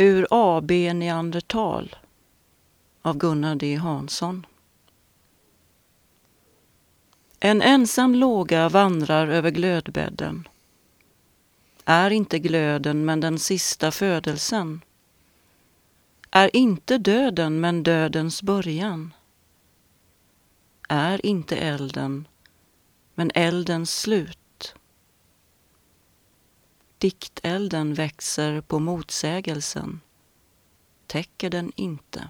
Ur AB Neandertal av Gunnar D Hansson. En ensam låga vandrar över glödbädden. Är inte glöden men den sista födelsen. Är inte döden men dödens början. Är inte elden men eldens slut. Diktelden växer på motsägelsen, täcker den inte.